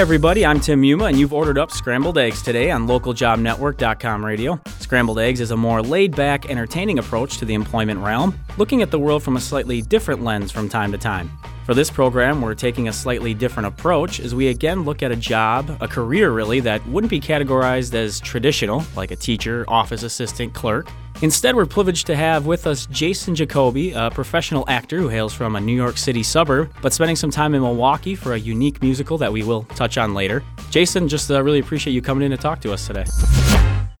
everybody, I'm Tim Yuma, and you've ordered up scrambled eggs today on localjobnetwork.com radio. Scrambled eggs is a more laid back, entertaining approach to the employment realm, looking at the world from a slightly different lens from time to time. For this program, we're taking a slightly different approach as we again look at a job, a career really, that wouldn't be categorized as traditional, like a teacher, office assistant, clerk. Instead, we're privileged to have with us Jason Jacoby, a professional actor who hails from a New York City suburb, but spending some time in Milwaukee for a unique musical that we will touch on later. Jason, just uh, really appreciate you coming in to talk to us today.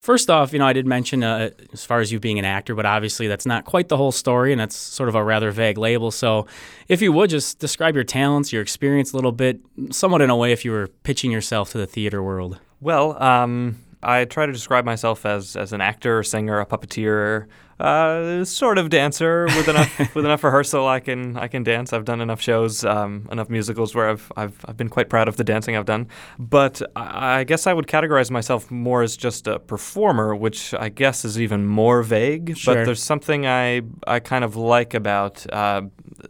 First off, you know, I did mention uh, as far as you being an actor, but obviously that's not quite the whole story, and that's sort of a rather vague label. So, if you would just describe your talents, your experience a little bit, somewhat in a way, if you were pitching yourself to the theater world. Well, um, I try to describe myself as as an actor, a singer, a puppeteer, uh, sort of dancer with enough with enough rehearsal. I can I can dance. I've done enough shows, um, enough musicals where I've, I've I've been quite proud of the dancing I've done. But I, I guess I would categorize myself more as just a performer, which I guess is even more vague. Sure. But there's something I I kind of like about uh,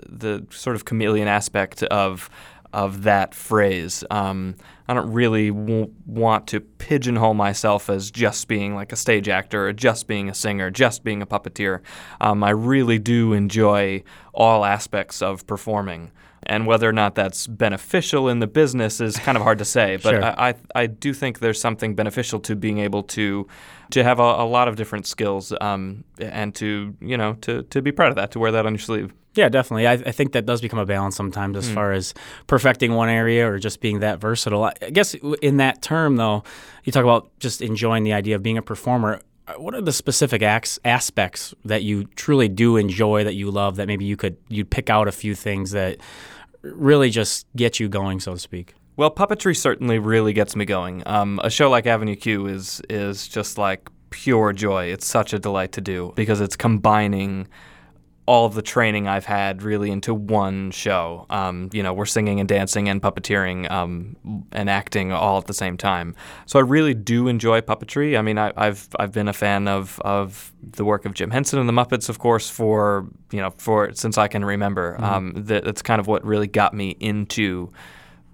the sort of chameleon aspect of of that phrase. Um, I don't really w- want to pigeonhole myself as just being like a stage actor or just being a singer, just being a puppeteer. Um, I really do enjoy all aspects of performing. And whether or not that's beneficial in the business is kind of hard to say. But Sure. I, I, I do think there's something beneficial to being able to to have a, a lot of different skills um, and to you know to, to be proud of that, to wear that on your sleeve. Yeah, definitely. I, I think that does become a balance sometimes as far as perfecting one area or just being that versatile. I I guess in that term, though, you talk about just enjoying the idea of being a performer. Uh, What are the specific acts, aspects that you truly do enjoy, that you love, that maybe you could you'd pick out a few things that really just get you going, so to speak? Well, puppetry certainly really gets me going. Um, a show like Avenue Q is is just like pure joy. It's such a delight to do because it's combining all of the training I've had really into one show. Um, you know, we're singing and dancing and puppeteering um, and acting all at the same time. So I really do enjoy puppetry. I mean, I, I've I've been a fan of of the work of Jim Henson and the Muppets, of course, for you know for since I can remember. Um, that, that's kind of what really got me into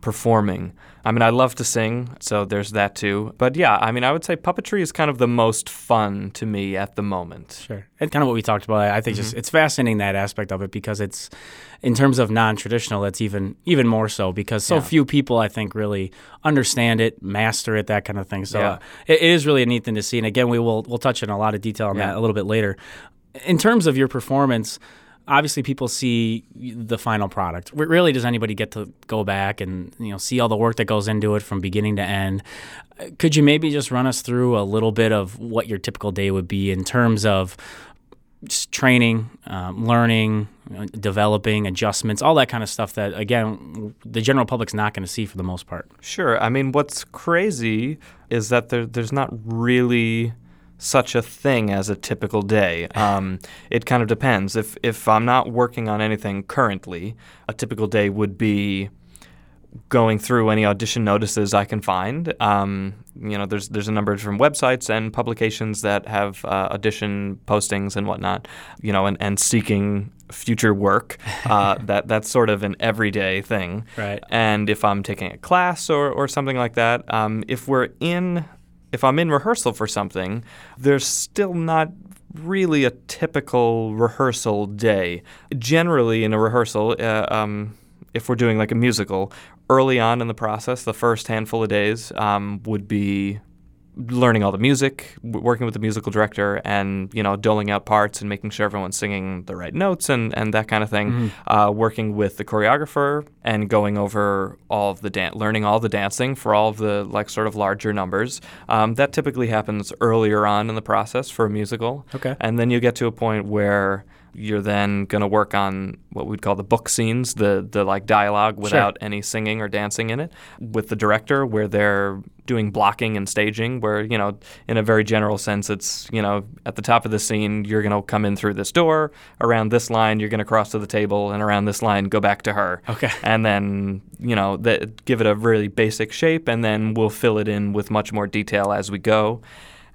performing. I mean, I love to sing, so there's that too. But yeah, I mean, I would say puppetry is kind of the most fun to me at the moment. Sure. And kind of what we talked about. I think just Mm-hmm. it's fascinating that aspect of it because it's in terms of non-traditional, it's even even more so because so Yeah. few people I think really understand it, master it, that kind of thing. So Yeah. uh, it, it is really a neat thing to see. And again, we will we'll touch in a lot of detail on Yeah. that a little bit later. In terms of your performance, obviously people see the final product. Really, does anybody get to go back and you know see all the work that goes into it from beginning to end? Uh, Could you maybe just run us through a little bit of what your typical day would be in terms of training, um, learning, know, developing, adjustments, all that kind of stuff that, again, the general public's not going to see for the most part. Sure. I mean, what's crazy is that there, there's not really such a thing as a typical day. Um, it kind of depends. If if I'm not working on anything currently, a typical day would be going through any audition notices I can find. Um, you know, there's there's a number of different websites and publications that have uh, audition postings and whatnot. You know, and, and seeking future work. Uh, that that's sort of an everyday thing. Right. And if I'm taking a class or or something like that, um, if we're in if I'm in rehearsal for something, there's still not really a typical rehearsal day. Generally, in a rehearsal, uh, um, if we're doing like a musical, early on in the process, the first handful of days um, would be learning all the music, working with the musical director, and you know, doling out parts and making sure everyone's singing the right notes and, and that kind of thing. Uh, working with the choreographer and going over all of the dan- learning all the dancing for all of the like sort of larger numbers. Um, that typically happens earlier on in the process for a musical. Okay. And then you get to a point where you're then going to work on what we'd call the book scenes, the the like dialogue without any singing or dancing in it, with the director, where they're doing blocking and staging. Where you know, in a very general sense, it's you know, at the top of the scene, you're going to come in through this door, around this line, you're going to cross to the table, and around this line, go back to her. Okay. And then you know, the, give it a really basic shape, and then we'll fill it in with much more detail as we go.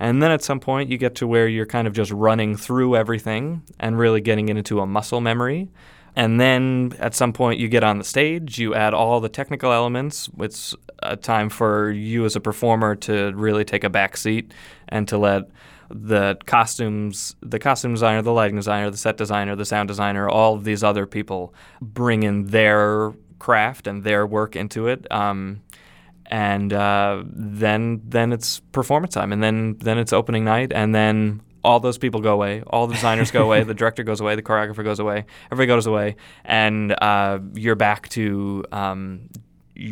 And then at some point, you get to where you're kind of just running through everything and really getting it into a muscle memory. And then at some point, you get on the stage, you add all the technical elements. It's a time for you as a performer to really take a back seat and to let the costumes, the costume designer, the lighting designer, the set designer, the sound designer, all of these other people bring in their craft and their work into it. Um, and uh, then then it's performance time, and then then it's opening night, and then all those people go away, all the designers go away, the director goes away, the choreographer goes away, everybody goes away, and uh, you're back to um,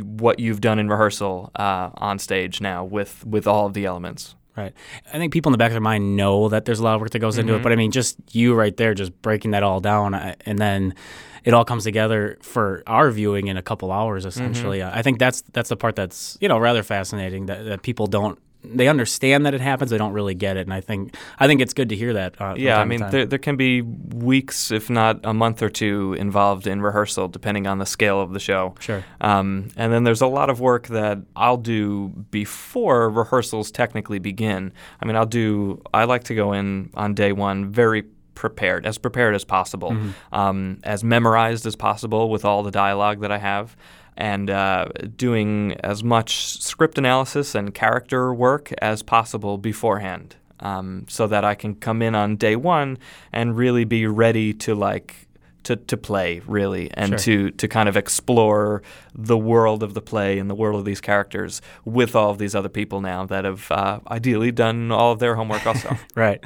what you've done in rehearsal uh, on stage now with with all of the elements. Right. I think people in the back of their mind know that there's a lot of work that goes into Mm-hmm. it, but I mean, just you right there, just breaking that all down, I- and then it all comes together for our viewing in a couple hours, essentially. Mm-hmm. I think that's that's the part that's you know rather fascinating that, that people don't they understand that it happens, they don't really get it, and I think I think it's good to hear that. Uh, Yeah, I mean, there, there can be weeks, if not a month or two, involved in rehearsal, depending on the scale of the show. Sure. Um, and then there's a lot of work that I'll do before rehearsals technically begin. I mean, I'll do, I like to go in on day one very prepared, as prepared as possible, um, as memorized as possible with all the dialogue that I have. And uh, doing as much script analysis and character work as possible beforehand um, so that I can come in on day one and really be ready to like to, to play really and to to kind of explore the world of the play and the world of these characters with all of these other people now that have uh, ideally done all of their homework also. Right.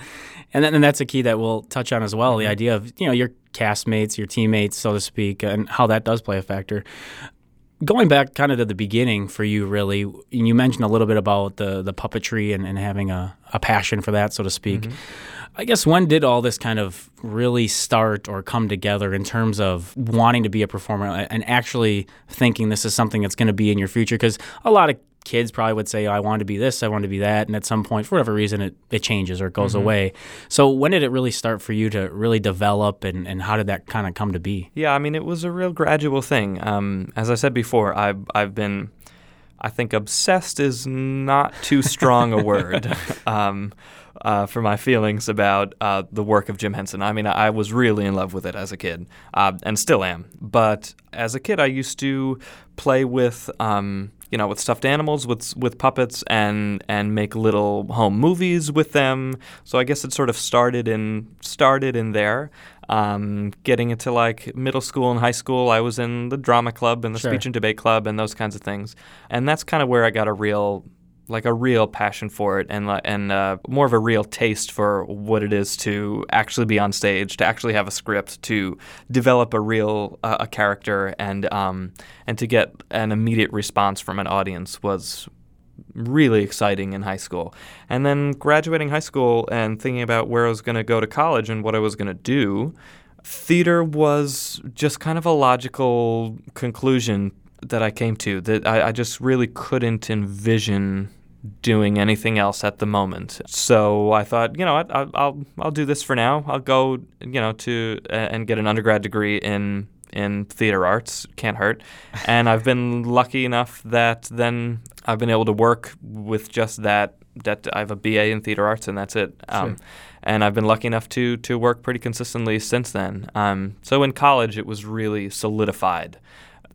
And then and that's a key that we'll touch on as well, Mm-hmm. the idea of, you know, your castmates, your teammates, so to speak, and how that does play a factor. Going back kind of to the beginning for you, really, you mentioned a little bit about the, the puppetry and, and having a, a passion for that, so to speak. Mm-hmm. I guess when did all this kind of really start or come together in terms of wanting to be a performer and actually thinking this is something that's going to be in your future? Because a lot of kids probably would say, oh, I want to be this, I want to be that. And at some point, for whatever reason, it, it changes or it goes away. So when did it really start for you to really develop and, and how did that kind of come to be? Yeah, I mean, it was a real gradual thing. Um, as I said before, I've, I've been, I think obsessed is not too strong a word um, uh, for my feelings about uh, the work of Jim Henson. I mean, I was really in love with it as a kid uh, and still am. But as a kid, I used to play with. Um, you know, with stuffed animals, with with puppets, and and make little home movies with them. So I guess it sort of started in started in there. Um, getting into like middle school and high school, I was in the drama club and the Sure. speech and debate club and those kinds of things, and that's kind of where I got a real like a real passion for it and and uh, more of a real taste for what it is to actually be on stage, to actually have a script, to develop a real uh, a character, and um, and to get an immediate response from an audience was really exciting in high school. And then graduating high school and thinking about where I was going to go to college and what I was going to do, theater was just kind of a logical conclusion that I came to that I, I just really couldn't envision doing anything else at the moment. So I thought, you know what, I'll I'll, I'll do this for now. I'll go, you know, to uh, and get an undergrad degree in in theater arts. Can't hurt. And I've been lucky enough that then I've been able to work with just that. That I have a BA in theater arts, and that's it. Um, and I've been lucky enough to to work pretty consistently since then. Um, so in college, it was really solidified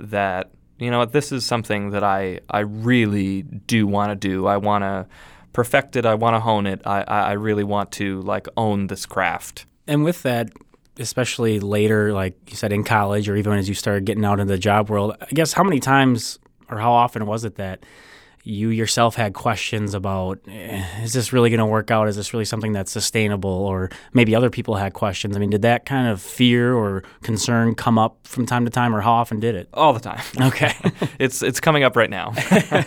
that you know what this is something that I I really do want to do. I want to perfect it. I want to hone it. I I really want to like own this craft. And with that, especially later, like you said, in college or even as you started getting out into the job world, I guess how many times or how often was it that you yourself had questions about eh, is this really going to work out? Is this really something that's sustainable? Or maybe other people had questions. I mean, did that kind of fear or concern come up from time to time, or how often did it? all the time. Okay. it's it's coming up right now.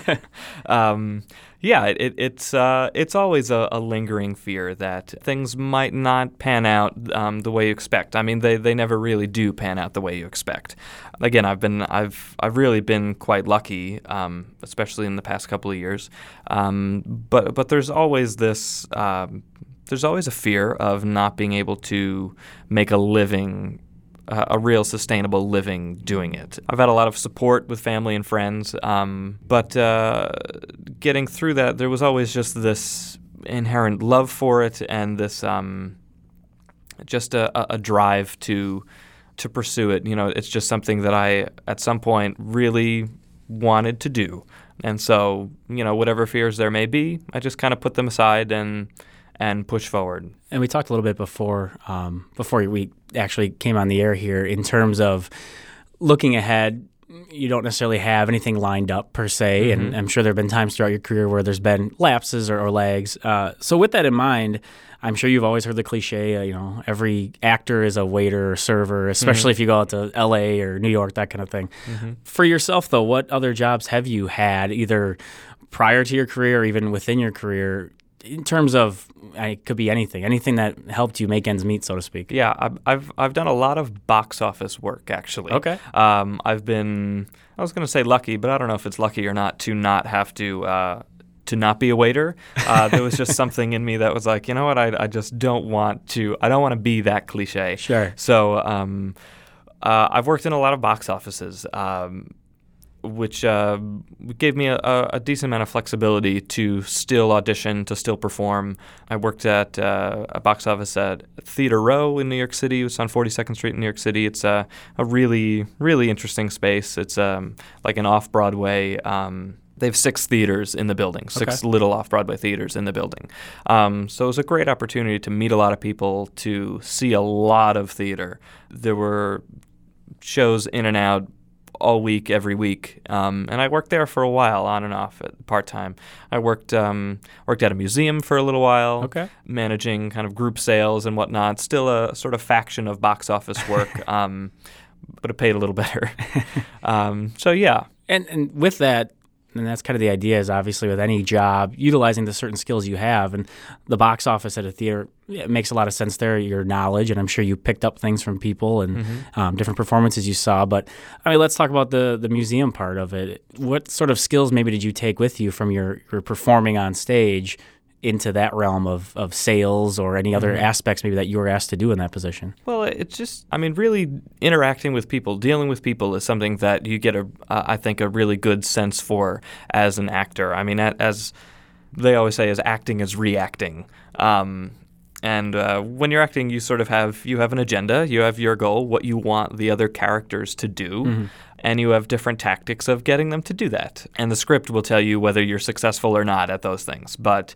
um, yeah, it, it, it's uh, it's always a, a lingering fear that things might not pan out um, the way you expect. I mean, they, they never really do pan out the way you expect. Again, I've been I've I've really been quite lucky, um, especially in the past couple of years. Um, but but there's always this. Um, there's always a fear of not being able to make a living a real sustainable living doing it. I've had a lot of support with family and friends, um, but uh, getting through that, there was always just this inherent love for it and this um, just a, a- a drive to to pursue it. You know, it's just something that I at some point really wanted to do. And so, you know, whatever fears there may be, I just kind of put them aside and and push forward. And we talked a little bit before um, before we actually came on the air here in terms of looking ahead. You don't necessarily have anything lined up per se, mm-hmm. and I'm sure there have been times throughout your career where there's been lapses or, or lags. Uh, so, with that in mind, I'm sure you've always heard the cliche, uh, you know, every actor is a waiter or server, especially mm-hmm. if you go out to LA or New York, that kind of thing. Mm-hmm. For yourself, though, what other jobs have you had either prior to your career or even within your career in terms of it could be anything, anything that helped you make ends meet, so to speak. Yeah, I've I've, I've done a lot of box office work actually. Okay. Um, I've been I was going to say lucky, but I don't know if it's lucky or not to not have to. Uh, to not be a waiter, uh, there was just something in me that was like, you know what, I, I just don't want to. I don't want to be that cliche. Sure. So um, uh, I've worked in a lot of box offices. Um, which uh, gave me a, a, decent amount of flexibility to still audition, to still perform. I worked at uh, a box office at Theater Row in New York City. It's on 42nd Street in New York City. It's a, a really, really interesting space. It's um, like an off Broadway. Um, they have six theaters in the building, six okay. little off Broadway theaters in the building. Um, so it was a great opportunity to meet a lot of people, to see a lot of theater. There were shows in and out all week, every week. Um, and I worked there for a while, on and off, part time. I worked um, worked at a museum for a little while, okay. managing kind of group sales and whatnot. Still a sort of faction of box office work, um, but it paid a little better. Um, so yeah. And and with that, and that's kind of the idea is obviously with any job utilizing the certain skills you have and the box office at a theater it makes a lot of sense there your knowledge and i'm sure you picked up things from people and mm-hmm. um, different performances you saw but i mean let's talk about the the museum part of it what sort of skills maybe did you take with you from your, your performing on stage into that realm of, of sales or any other mm-hmm. aspects maybe that you were asked to do in that position? Well, it's just, I mean, really interacting with people, dealing with people is something that you get a, uh, I think, a really good sense for as an actor. I mean, as they always say, as acting is reacting. Um, and uh, when you're acting, you sort of have you have an agenda, you have your goal, what you want the other characters to do, mm-hmm and you have different tactics of getting them to do that. And the script will tell you whether you're successful or not at those things. But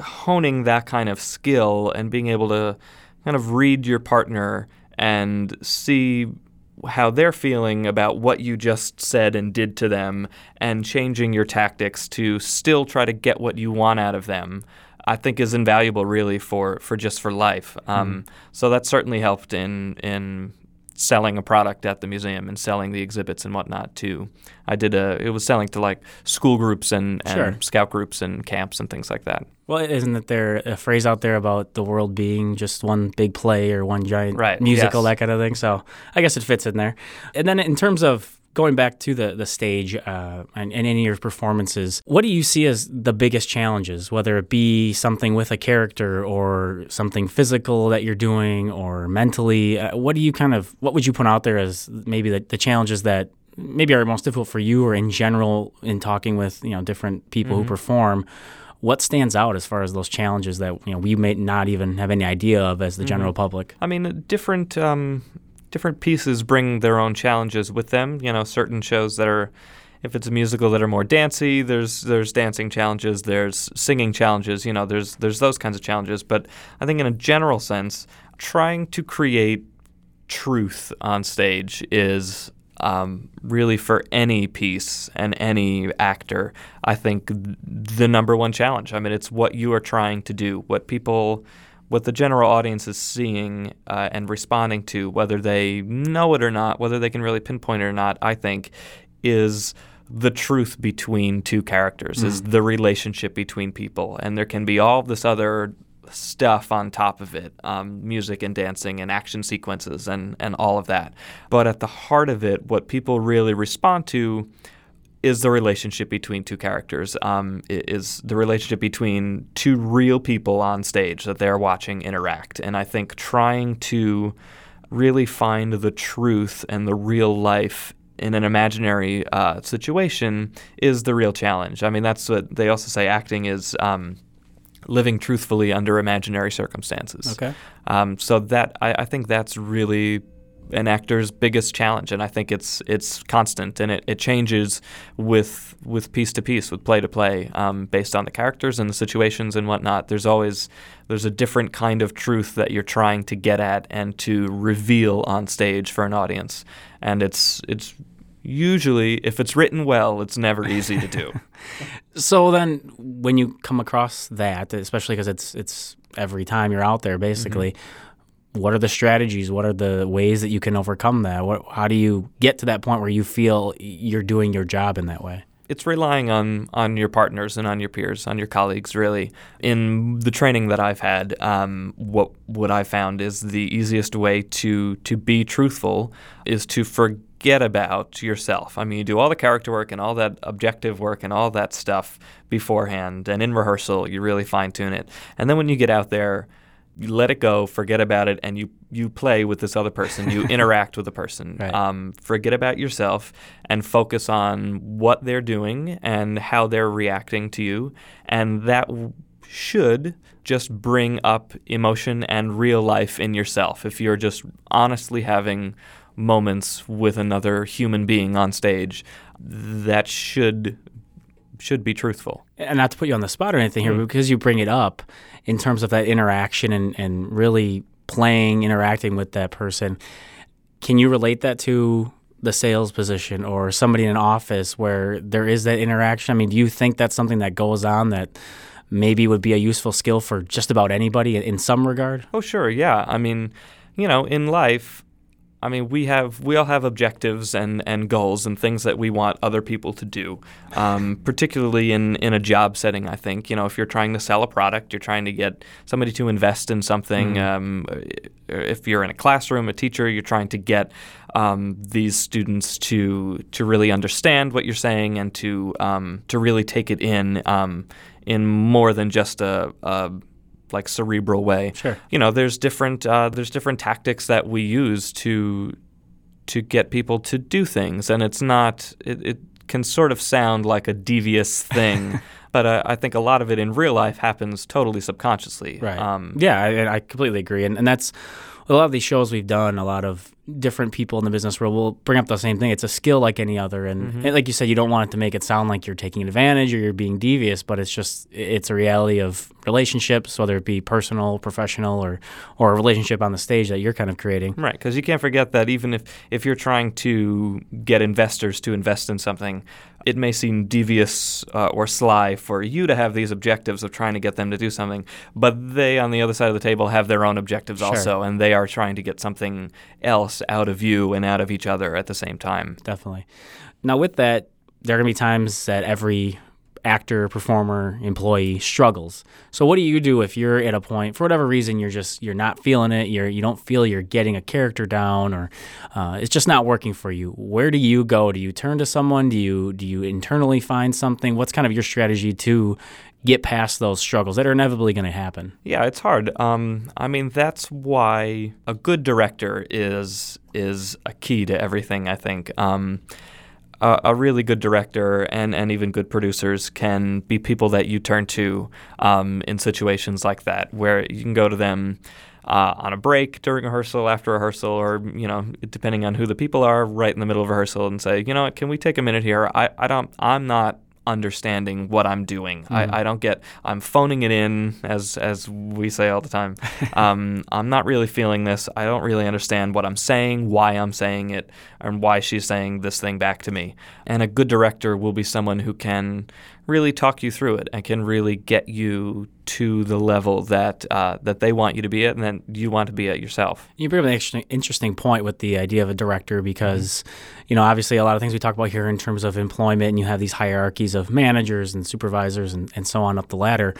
honing that kind of skill and being able to kind of read your partner and see how they're feeling about what you just said and did to them and changing your tactics to still try to get what you want out of them. I think is invaluable, really, for, for just for life. Um, mm. So that certainly helped in in selling a product at the museum and selling the exhibits and whatnot too. I did a it was selling to like school groups and, and sure. scout groups and camps and things like that. Well, isn't there a phrase out there about the world being just one big play or one giant right. musical, yes. that kind of thing? So I guess it fits in there. And then in terms of going back to the the stage uh, and, and any of your performances, what do you see as the biggest challenges? Whether it be something with a character or something physical that you're doing or mentally, uh, what do you kind of what would you put out there as maybe the, the challenges that maybe are most difficult for you or in general in talking with you know different people mm-hmm. who perform? What stands out as far as those challenges that you know we may not even have any idea of as the mm-hmm. general public? I mean, different um, different pieces bring their own challenges with them. You know, certain shows that are if it's a musical that are more dancey, there's there's dancing challenges, there's singing challenges, you know, there's there's those kinds of challenges. But I think in a general sense, trying to create truth on stage is um, really for any piece and any actor, I think the number one challenge. I mean, it's what you are trying to do, what people what the general audience is seeing uh, and responding to, whether they know it or not, whether they can really pinpoint it or not, I think is the truth between two characters, mm. is the relationship between people. And there can be all this other stuff on top of it um, music and dancing and action sequences and, and all of that. But at the heart of it, what people really respond to is the relationship between two characters, um, is the relationship between two real people on stage that they're watching interact. And I think trying to really find the truth and the real life in an imaginary uh, situation is the real challenge. I mean, that's what they also say acting is. Um, living truthfully under imaginary circumstances. Okay. Um, so that I, I think that's really an actor's biggest challenge, and I think it's it's constant and it, it changes with with piece to piece, with play to play, um, based on the characters and the situations and whatnot. There's always there's a different kind of truth that you're trying to get at and to reveal on stage for an audience, and it's it's usually if it's written well, it's never easy to do. so then, when you come across that, especially because it's it's every time you're out there, basically. Mm-hmm what are the strategies? What are the ways that you can overcome that? What, how do you get to that point where you feel you're doing your job in that way? It's relying on on your partners and on your peers, on your colleagues. Really, in the training that I've had, um, what what I found is the easiest way to to be truthful is to forget about yourself. I mean, you do all the character work and all that objective work and all that stuff beforehand, and in rehearsal, you really fine tune it. And then when you get out there, you let it go, forget about it, and you you play with this other person. You interact with the person. Right. Um, forget about yourself and focus on what they're doing and how they're reacting to you, and that w- should just bring up emotion and real life in yourself. If you're just honestly having moments with another human being on stage, that should should be truthful. And not to put you on the spot or anything here, mm. because you bring it up in terms of that interaction and, and really playing, interacting with that person. Can you relate that to the sales position or somebody in an office where there is that interaction? I mean, do you think that's something that goes on that maybe would be a useful skill for just about anybody in some regard? Oh, sure. Yeah. I mean, you know, in life, I mean, we have we all have objectives and, and goals and things that we want other people to do. Um, particularly in, in a job setting, I think you know if you're trying to sell a product, you're trying to get somebody to invest in something. Mm. Um, if you're in a classroom, a teacher, you're trying to get um, these students to to really understand what you're saying and to um, to really take it in um, in more than just a, a like cerebral way. Sure. You know, there's different uh, there's different tactics that we use to to get people to do things, and it's not it, it can sort of sound like a devious thing. but uh, I think a lot of it in real life happens totally subconsciously. Right. Um, yeah, I, I completely agree, and and that's a lot of these shows we've done, a lot of different people in the business world will bring up the same thing. It's a skill like any other, and, mm-hmm. and, like you said, you don't want it to make it sound like you're taking advantage or you're being devious, but it's just it's a reality of relationships, whether it be personal, professional, or or a relationship on the stage that you're kind of creating. Right, because you can't forget that even if if you're trying to get investors to invest in something, it may seem devious uh, or sly for you to have these objectives of trying to get them to do something, but they on the other side of the table have their own objectives sure. also, and they are trying to get something else out of you and out of each other at the same time. Definitely. Now, with that, there are going to be times that every actor, performer, employee struggles. So what do you do if you're at a point for whatever reason you're just you're not feeling it, you're you don't feel you're getting a character down or uh, it's just not working for you? Where do you go? Do you turn to someone? Do you do you internally find something? What's kind of your strategy to get past those struggles that are inevitably going to happen? Yeah, it's hard. Um, I mean, that's why a good director is is a key to everything. I think. Um, a, a, really good director and, and even good producers can be people that you turn to um, in situations like that, where you can go to them uh, on a break during rehearsal, after rehearsal, or you know, depending on who the people are, right in the middle of rehearsal, and say, you know, what, can we take a minute here? I, I don't, I'm not understanding what I'm doing. Mm. I, I, don't get. I'm phoning it in, as as we say all the time. um, I'm not really feeling this. I don't really understand what I'm saying, why I'm saying it, and why she's saying this thing back to me. And a good director will be someone who can really talk you through it and can really get you to the level that uh, that they want you to be at, and then you want to be at yourself. You bring up an interesting, interesting point with the idea of a director because, mm-hmm. you know, obviously a lot of things we talk about here in terms of employment, and you have these hierarchies of managers and supervisors and, and so on up the ladder.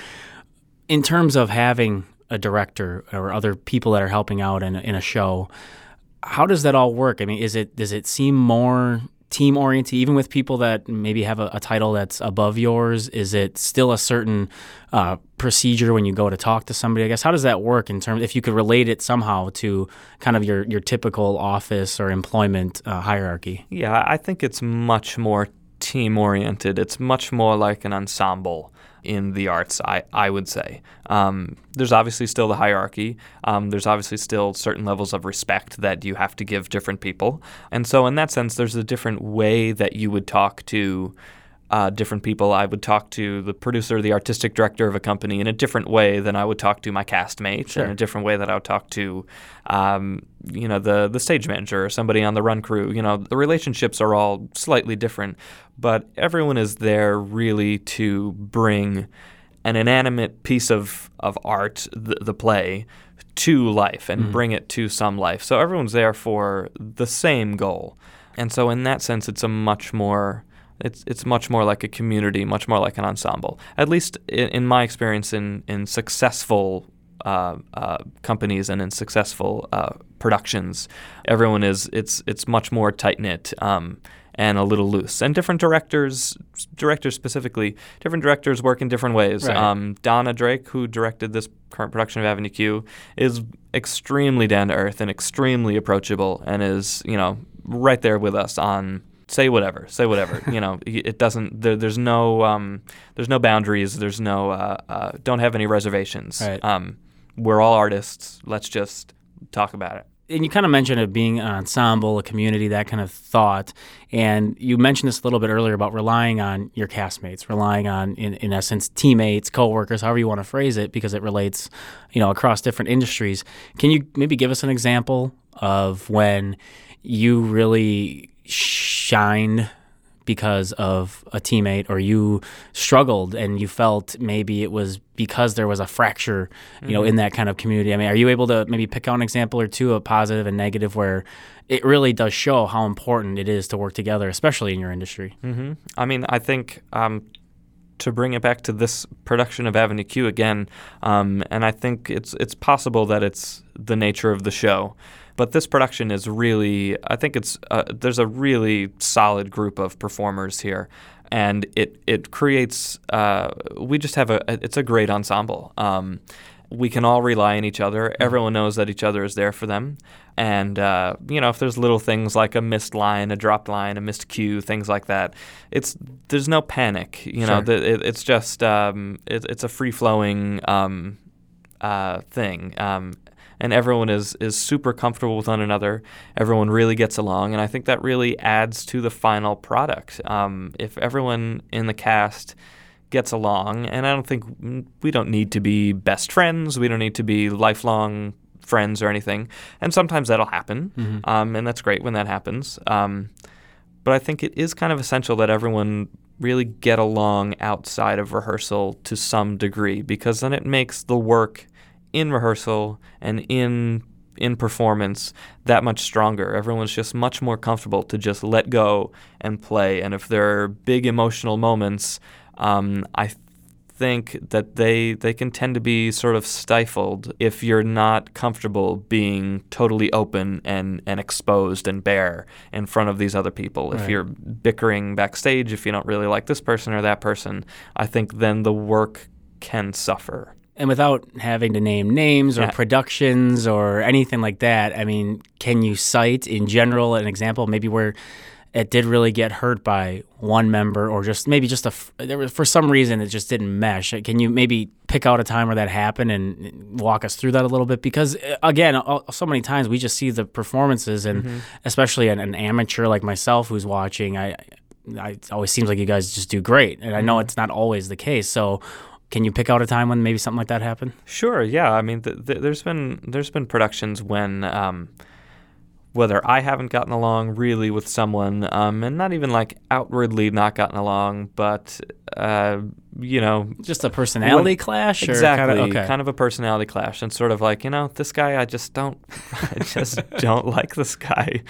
In terms of having a director or other people that are helping out in, in a show, how does that all work? I mean, is it does it seem more team oriented, even with people that maybe have a, a, title that's above yours? Is it still a certain uh, procedure when you go to talk to somebody? I guess how does that work in terms? If you could relate it somehow to kind of your your typical office or employment uh, hierarchy. Yeah, I think it's much more team oriented. It's much more like an ensemble. In the arts, I, I would say. Um, there's obviously still the hierarchy. Um, there's obviously still certain levels of respect that you have to give different people. And so, in that sense, there's a different way that you would talk to uh, different people. I would talk to the producer, the artistic director of a company in a different way than I would talk to my castmates, Sure. in a different way that I would talk to, um, you know, the the stage manager or somebody on the run crew. You know, the relationships are all slightly different, but everyone is there really to bring an inanimate piece of of art, the, the play, to life and bring it to some life. So everyone's there for the same goal, and so in that sense, it's a much more it's it's much more like a community, much more like an ensemble. At least in, in my experience in in successful uh, uh, companies and in successful uh, productions, everyone is it's it's much more tight knit. Um, and a little loose, and different directors, directors specifically, different directors work in different ways. Right. Um, Donna Drake, who directed this current production of Avenue Q, is extremely down to earth and extremely approachable, and is you know right there with us on say whatever, say whatever. you know, it doesn't. There, there's no um, there's no boundaries. There's no uh, uh, don't have any reservations. Right. Um, we're all artists. Let's just talk about it. and you kind of mentioned it being an ensemble, a community, that kind of thought. And you mentioned this a little bit earlier about relying on your castmates, relying on, in, in essence, teammates, coworkers, however you want to phrase it, because it relates, you know, across different industries. Can you maybe give us an example of when you really shined because of a teammate or you struggled and you felt maybe it was because there was a fracture you know in that kind of community. I mean are you able to maybe pick out an example or two of positive and negative where it really does show how important it is to work together especially in your industry? Hmm I mean, I think um, to bring it back to this production of Avenue Q again, um, and I think it's it's possible that it's the nature of the show, but this production is really, I think it's uh, there's a really solid group of performers here, and it it creates. Uh, we just have a it's a great ensemble. Um, we can all rely on each other. Everyone knows that each other is there for them. And, uh, you know, if there's little things like a missed line, a dropped line, a missed cue, things like that, it's there's no panic. You know, Sure. the, it, it's just um, it, it's a free flowing um, uh, thing. Um, and everyone is, is super comfortable with one another. Everyone really gets along. And I think that really adds to the final product. Um, if everyone in the cast gets along, and I don't think we don't need to be best friends. We don't need to be lifelong friends or anything. And sometimes that'll happen, um, and that's great when that happens. Um, but I think it is kind of essential that everyone really get along outside of rehearsal to some degree because then it makes the work in rehearsal and in in performance that much stronger. Everyone's just much more comfortable to just let go and play. And if there are big emotional moments, um, I think that they they can tend to be sort of stifled if you're not comfortable being totally open and, and exposed and bare in front of these other people. If you're bickering backstage, if you don't really like this person or that person, I think then the work can suffer. And without having to name names or Yeah. productions or anything like that i mean can you cite in general an example maybe where it did really get hurt by one member or just maybe just a there was for some reason it just didn't mesh? Can you maybe pick out a time where that happened and walk us through that a little bit? Because uh, again uh, so many times we just see the performances and especially an, an amateur like myself who's watching i I, it always seems like you guys just do great and i know it's not always the case. So can you pick out a time when maybe something like that happened Sure. Yeah. I mean, th- th- there's been there's been productions when um, whether I haven't gotten along really with someone, um, and not even like outwardly not gotten along, but uh, you know, just a personality When- clash exactly, kind of okay kind of a personality clash, and sort of like you know, this guy I just don't, I just don't like this guy,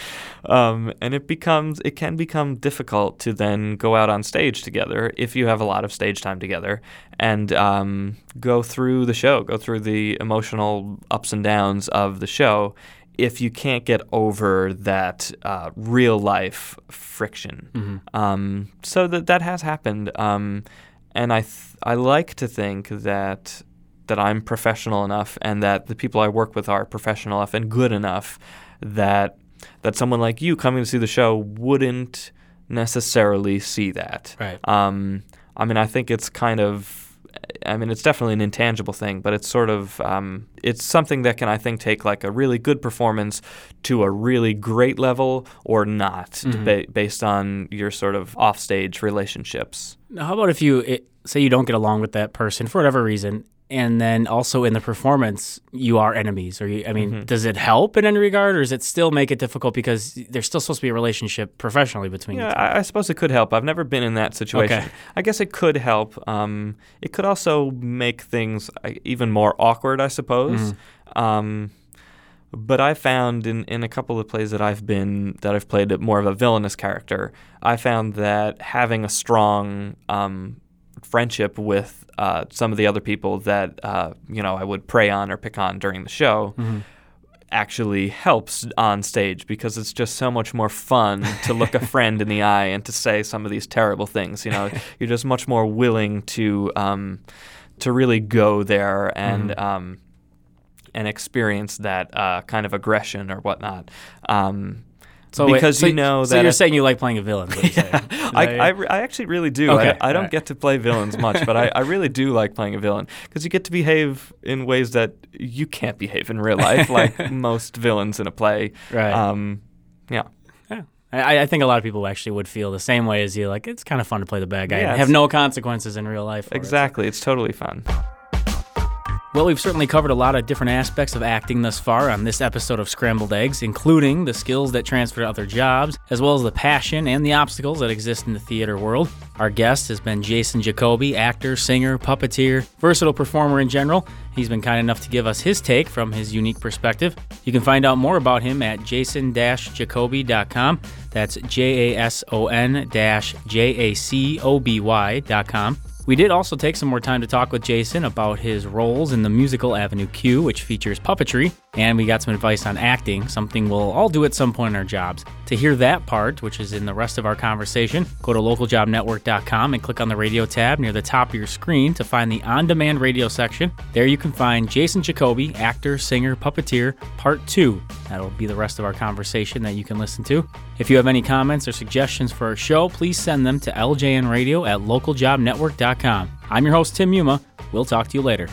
um, and it becomes it can become difficult to then go out on stage together if you have a lot of stage time together and um, go through the show, go through the emotional ups and downs of the show. If you can't get over that uh, real life friction, um, so that that has happened, um, and I th- I like to think that that I'm professional enough and that the people I work with are professional enough and good enough that that someone like you coming to see the show wouldn't necessarily see that. Right. Um, I mean, I think it's kind of I mean, it's definitely an intangible thing, but it's sort of um, it's something that can I think take like a really good performance to a really great level or not, Mm-hmm. ba- based on your sort of offstage relationships. Now, how about if you it, say you don't get along with that person for whatever reason, and then also in the performance you are enemies? Or you, I mean, Mm-hmm. does it help in any regard, or does it still make it difficult because there's still supposed to be a relationship professionally between Yeah, you? I, I suppose it could help. I've never been in that situation. Okay. I guess it could help. Um, it could also make things uh, even more awkward, I suppose. Mm-hmm. Um, but I found in, in a couple of plays that I've been that I've played more of a villainous character, I found that having a strong um, friendship with uh, some of the other people that uh, you know I would prey on or pick on during the show actually helps on stage because it's just so much more fun to look a friend in the eye and to say some of these terrible things. You know, you're just much more willing to um, to really go there and um, and experience that uh, kind of aggression or whatnot. Um, So wait, because so- you know so that you're saying you like playing a villain? Is I, I, I actually really do. Okay, I, I don't alright. get to play villains much, but I, I really do like playing a villain because you get to behave in ways that you can't behave in real life, like most villains in a play. Right. Um, yeah. Yeah. I, I think a lot of people actually would feel the same way as you. Like it's kind of fun to play the bad guy Yeah, have no consequences in real life. for it. Exactly. It's totally fun. Well, we've certainly covered a lot of different aspects of acting thus far on this episode of Scrambled Eggs, including the skills that transfer to other jobs, as well as the passion and the obstacles that exist in the theater world. Our guest has been Jason Jacoby, actor, singer, puppeteer, versatile performer in general. He's been kind enough to give us his take from his unique perspective. You can find out more about him at jason-jacoby.com. That's J A S O N J A C O B Y.com. We did also take some more time to talk with Jason about his roles in the musical Avenue Q, which features puppetry, and we got some advice on acting, something we'll all do at some point in our jobs. To hear that part, which is in the rest of our conversation, go to localjobnetwork.com and click on the radio tab near the top of your screen to find the on demand radio section. There you can find Jason Jacoby, actor, singer, puppeteer, part two. That'll be the rest of our conversation that you can listen to. If you have any comments or suggestions for our show, please send them to ljnradio at localjobnetwork.com. I'm your host, Tim Yuma. We'll talk to you later.